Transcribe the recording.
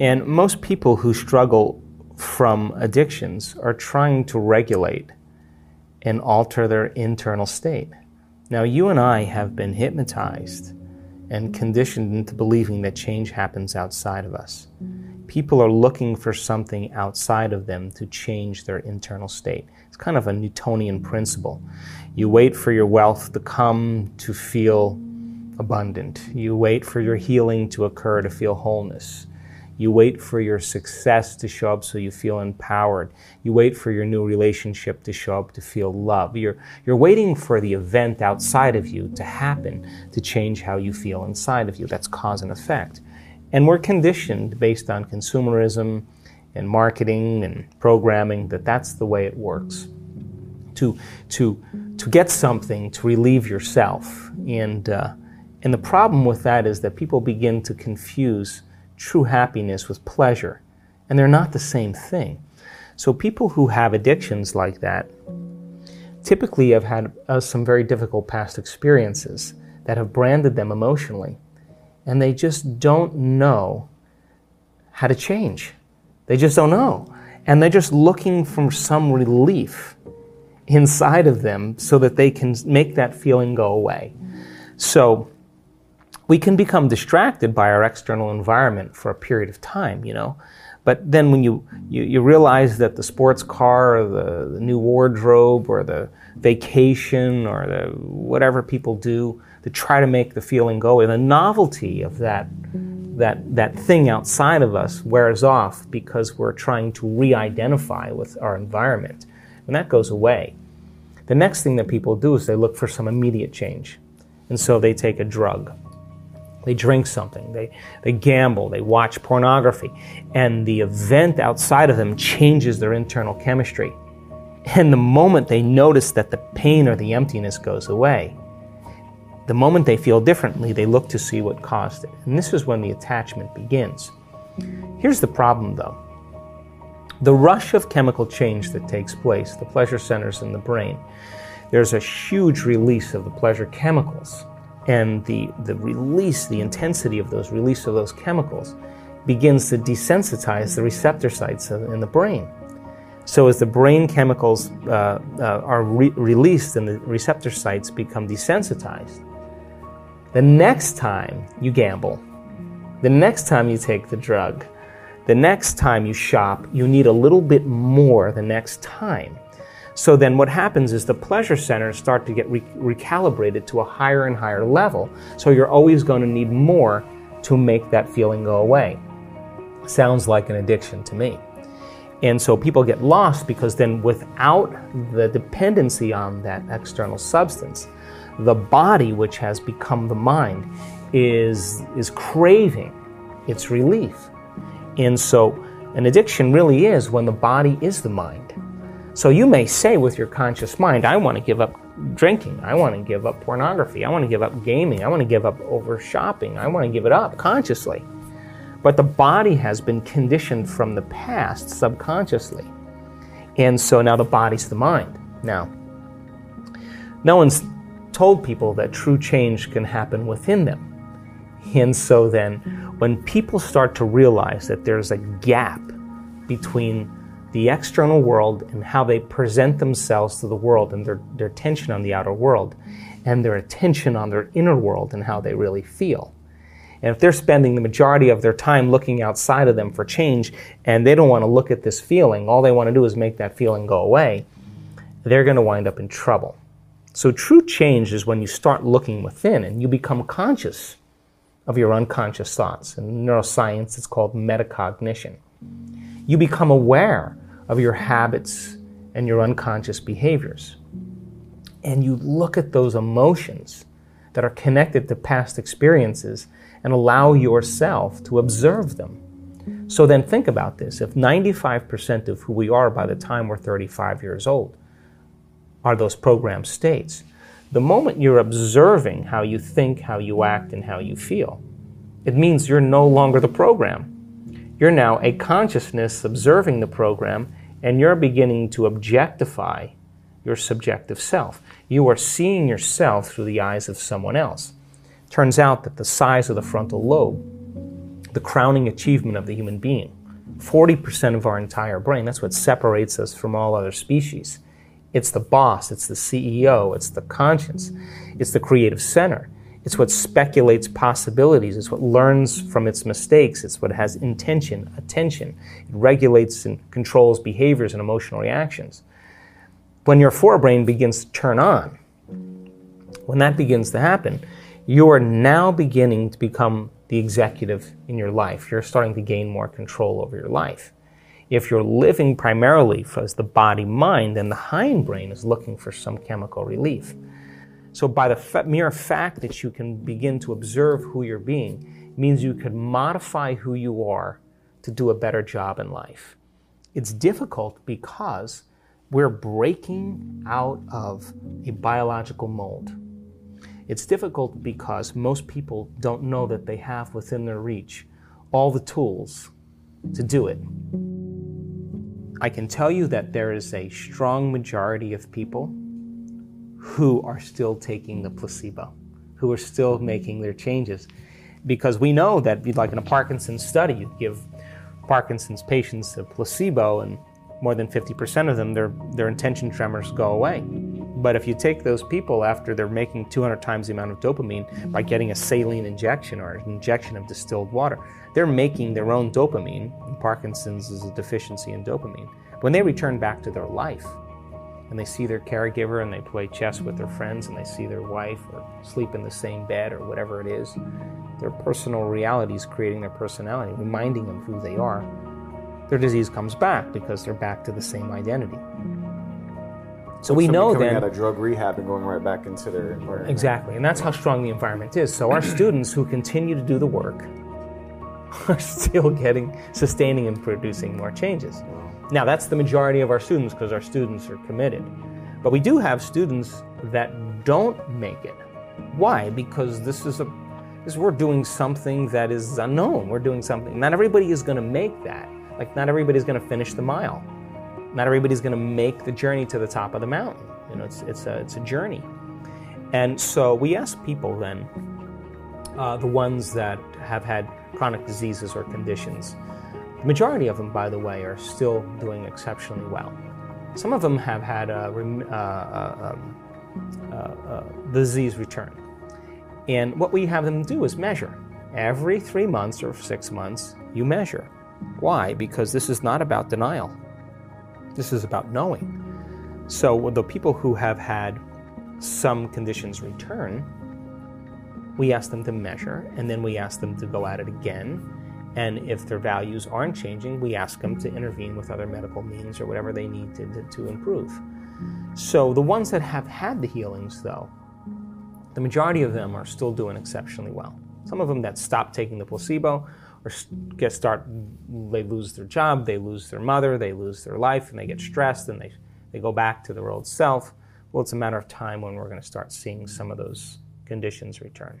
And most people who struggle from addictions are trying to regulate and alter their internal state. Now, you and I have been hypnotized and conditioned into believing that change happens outside of us. People are looking for something outside of them to change their internal state. It's kind of a Newtonian principle. You wait for your wealth to come to feel abundant. You wait for your healing to occur to feel wholeness. You wait for your success to show up so you feel empowered. You wait for your new relationship to show up to feel love. You're, you're waiting for the event outside of you to happen to change how you feel inside of you. That's cause and effect. And we're conditioned based on consumerism and marketing and programming that that's the way it works. To, to, to get something to relieve yourself. And, uh, and the problem with that is that people begin to confuse true happiness with pleasure, and they're not the same thing. So, people who have addictions like that typically have had uh, some very difficult past experiences that have branded them emotionally, and they just don't know how to change. They just don't know. And they're just looking for some relief inside of them so that they can make that feeling go away. So, we can become distracted by our external environment for a period of time, you know. But then when you, you, you realize that the sports car or the, the, new wardrobe or the vacation or the whatever people do to try to make the feeling go away, the novelty of that, that, that thing outside of us wears off because we're trying to re-identify with our environment. And that goes away, the next thing that people do is they look for some immediate change. And so they take a drug they drink something, they, they gamble, they watch pornography, and the event outside of them changes their internal chemistry. And the moment they notice that the pain or the emptiness goes away, the moment they feel differently, they look to see what caused it. And this is when the attachment begins. Here's the problem though the rush of chemical change that takes place, the pleasure centers in the brain, there's a huge release of the pleasure chemicals and the, the release, the intensity of those release of those chemicals begins to desensitize the receptor sites in the brain. So as the brain chemicals uh, uh, are re- released and the receptor sites become desensitized, the next time you gamble, the next time you take the drug, the next time you shop, you need a little bit more the next time. So then what happens is the pleasure centers start to get re- recalibrated to a higher and higher level. So you're always going to need more to make that feeling go away. Sounds like an addiction to me. And so people get lost because then without the dependency on that external substance, the body, which has become the mind, is, is craving its relief. And so an addiction really is when the body is the mind. So you may say with your conscious mind, I want to give up drinking. I want to give up pornography. I want to give up gaming. I want to give up over shopping. I want to give it up consciously. But the body has been conditioned from the past subconsciously. And so now the body's the mind. Now, no one's told people that true change can happen within them. And so then, when people start to realize that there's a gap between the external world and how they present themselves to the world and their, their attention on the outer world and their attention on their inner world and how they really feel. And if they're spending the majority of their time looking outside of them for change and they don't want to look at this feeling, all they want to do is make that feeling go away, they're going to wind up in trouble. So true change is when you start looking within and you become conscious of your unconscious thoughts. In neuroscience, it's called metacognition. You become aware of your habits and your unconscious behaviors. And you look at those emotions that are connected to past experiences and allow yourself to observe them. So then think about this. If 95% of who we are by the time we're 35 years old are those programmed states, the moment you're observing how you think, how you act, and how you feel, it means you're no longer the program. You're now a consciousness observing the program, and you're beginning to objectify your subjective self. You are seeing yourself through the eyes of someone else. Turns out that the size of the frontal lobe, the crowning achievement of the human being, 40% of our entire brain, that's what separates us from all other species. It's the boss, it's the CEO, it's the conscience, it's the creative center. It's what speculates possibilities. It's what learns from its mistakes. It's what has intention, attention. It regulates and controls behaviors and emotional reactions. When your forebrain begins to turn on, when that begins to happen, you are now beginning to become the executive in your life. You're starting to gain more control over your life. If you're living primarily as the body mind, then the hindbrain is looking for some chemical relief. So, by the fa- mere fact that you can begin to observe who you're being, means you can modify who you are to do a better job in life. It's difficult because we're breaking out of a biological mold. It's difficult because most people don't know that they have within their reach all the tools to do it. I can tell you that there is a strong majority of people who are still taking the placebo, who are still making their changes. Because we know that, like in a Parkinson's study, you give Parkinson's patients a placebo, and more than 50% of them, their, their intention tremors go away. But if you take those people after they're making 200 times the amount of dopamine by getting a saline injection or an injection of distilled water, they're making their own dopamine. Parkinson's is a deficiency in dopamine. When they return back to their life, and they see their caregiver and they play chess with their friends and they see their wife or sleep in the same bed or whatever it is. Their personal reality is creating their personality, reminding them who they are. Their disease comes back because they're back to the same identity. So we know coming then out of drug rehab and going right back into their environment. exactly, and that's how strong the environment is. So our students who continue to do the work are still getting, sustaining, and producing more changes. Now, that's the majority of our students because our students are committed. But we do have students that don't make it. Why? Because this is a this, we're doing something that is unknown. We're doing something. Not everybody is going to make that. Like not everybody's going to finish the mile. Not everybody's going to make the journey to the top of the mountain. You know, it's it's a it's a journey. And so we ask people then, uh, the ones that have had chronic diseases or conditions, the majority of them, by the way, are still doing exceptionally well. Some of them have had a, um, uh, uh, disease return. And what we have them do is measure. Every three months or six months, you measure. Why? Because this is not about denial, this is about knowing. So, the people who have had some conditions return, we ask them to measure, and then we ask them to go at it again. And if their values aren't changing, we ask them to intervene with other medical means or whatever they need to, to, to improve. So the ones that have had the healings, though, the majority of them are still doing exceptionally well. Some of them that stop taking the placebo or get start, they lose their job, they lose their mother, they lose their life, and they get stressed and they, they go back to their old self. Well, it's a matter of time when we're going to start seeing some of those conditions return.